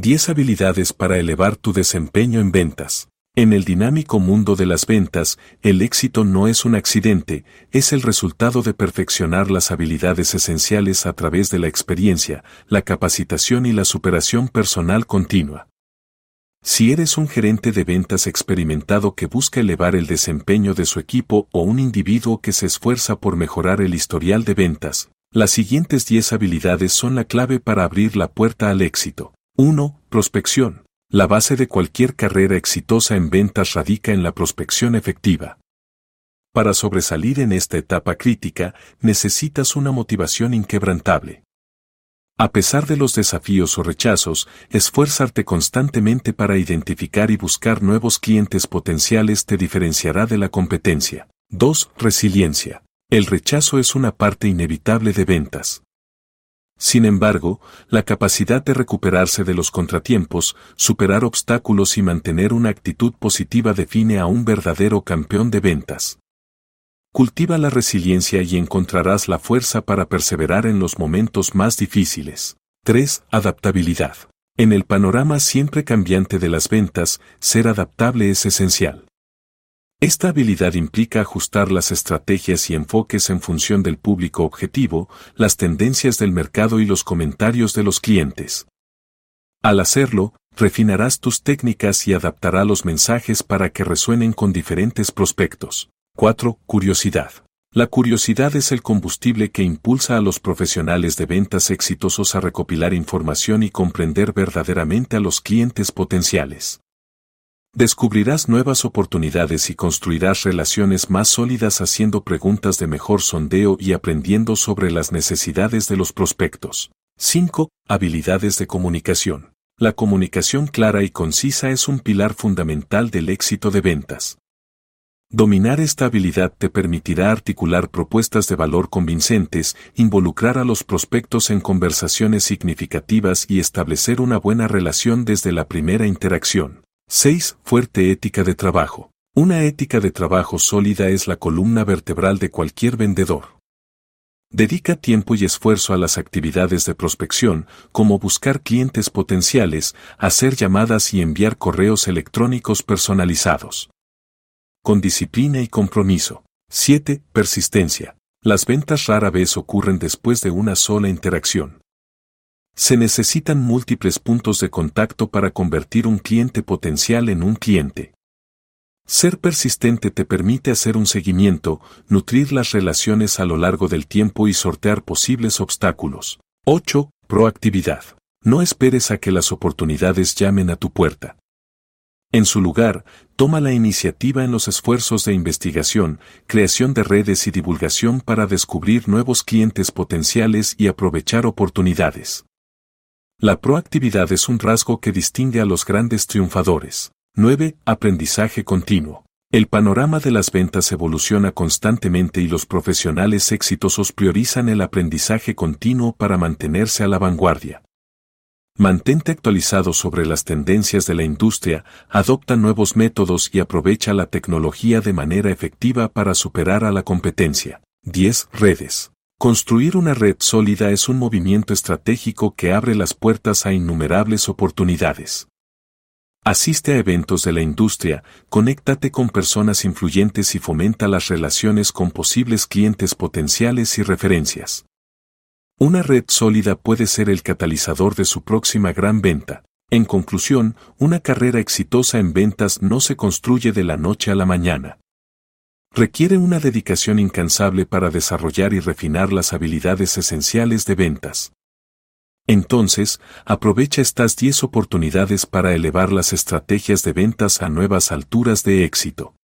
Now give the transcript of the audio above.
10 habilidades para elevar tu desempeño en ventas. En el dinámico mundo de las ventas, el éxito no es un accidente, es el resultado de perfeccionar las habilidades esenciales a través de la experiencia, la capacitación y la superación personal continua. Si eres un gerente de ventas experimentado que busca elevar el desempeño de su equipo o un individuo que se esfuerza por mejorar el historial de ventas, las siguientes 10 habilidades son la clave para abrir la puerta al éxito. 1. Prospección. La base de cualquier carrera exitosa en ventas radica en la prospección efectiva. Para sobresalir en esta etapa crítica, necesitas una motivación inquebrantable. A pesar de los desafíos o rechazos, esfuérzate constantemente para identificar y buscar nuevos clientes potenciales te diferenciará de la competencia. 2. Resiliencia. El rechazo es una parte inevitable de ventas. Sin embargo, la capacidad de recuperarse de los contratiempos, superar obstáculos y mantener una actitud positiva define a un verdadero campeón de ventas. Cultiva la resiliencia y encontrarás la fuerza para perseverar en los momentos más difíciles. 3. Adaptabilidad. En el panorama siempre cambiante de las ventas, ser adaptable es esencial. Esta habilidad implica ajustar las estrategias y enfoques en función del público objetivo, las tendencias del mercado y los comentarios de los clientes. Al hacerlo, refinarás tus técnicas y adaptará los mensajes para que resuenen con diferentes prospectos. 4. Curiosidad. La curiosidad es el combustible que impulsa a los profesionales de ventas exitosos a recopilar información y comprender verdaderamente a los clientes potenciales. Descubrirás nuevas oportunidades y construirás relaciones más sólidas haciendo preguntas de mejor sondeo y aprendiendo sobre las necesidades de los prospectos. 5. Habilidades de comunicación. La comunicación clara y concisa es un pilar fundamental del éxito de ventas. Dominar esta habilidad te permitirá articular propuestas de valor convincentes, involucrar a los prospectos en conversaciones significativas y establecer una buena relación desde la primera interacción. 6. Fuerte ética de trabajo. Una ética de trabajo sólida es la columna vertebral de cualquier vendedor. Dedica tiempo y esfuerzo a las actividades de prospección, como buscar clientes potenciales, hacer llamadas y enviar correos electrónicos personalizados. Con disciplina y compromiso. 7. Persistencia. Las ventas rara vez ocurren después de una sola interacción. Se necesitan múltiples puntos de contacto para convertir un cliente potencial en un cliente. Ser persistente te permite hacer un seguimiento, nutrir las relaciones a lo largo del tiempo y sortear posibles obstáculos. 8. Proactividad. No esperes a que las oportunidades llamen a tu puerta. En su lugar, toma la iniciativa en los esfuerzos de investigación, creación de redes y divulgación para descubrir nuevos clientes potenciales y aprovechar oportunidades. La proactividad es un rasgo que distingue a los grandes triunfadores. 9. Aprendizaje continuo. El panorama de las ventas evoluciona constantemente y los profesionales exitosos priorizan el aprendizaje continuo para mantenerse a la vanguardia. Mantente actualizado sobre las tendencias de la industria, adopta nuevos métodos y aprovecha la tecnología de manera efectiva para superar a la competencia. 10. Redes. Construir una red sólida es un movimiento estratégico que abre las puertas a innumerables oportunidades. Asiste a eventos de la industria, conéctate con personas influyentes y fomenta las relaciones con posibles clientes potenciales y referencias. Una red sólida puede ser el catalizador de su próxima gran venta. En conclusión, una carrera exitosa en ventas no se construye de la noche a la mañana. Requiere una dedicación incansable para desarrollar y refinar las habilidades esenciales de ventas. Entonces, aprovecha estas 10 oportunidades para elevar las estrategias de ventas a nuevas alturas de éxito.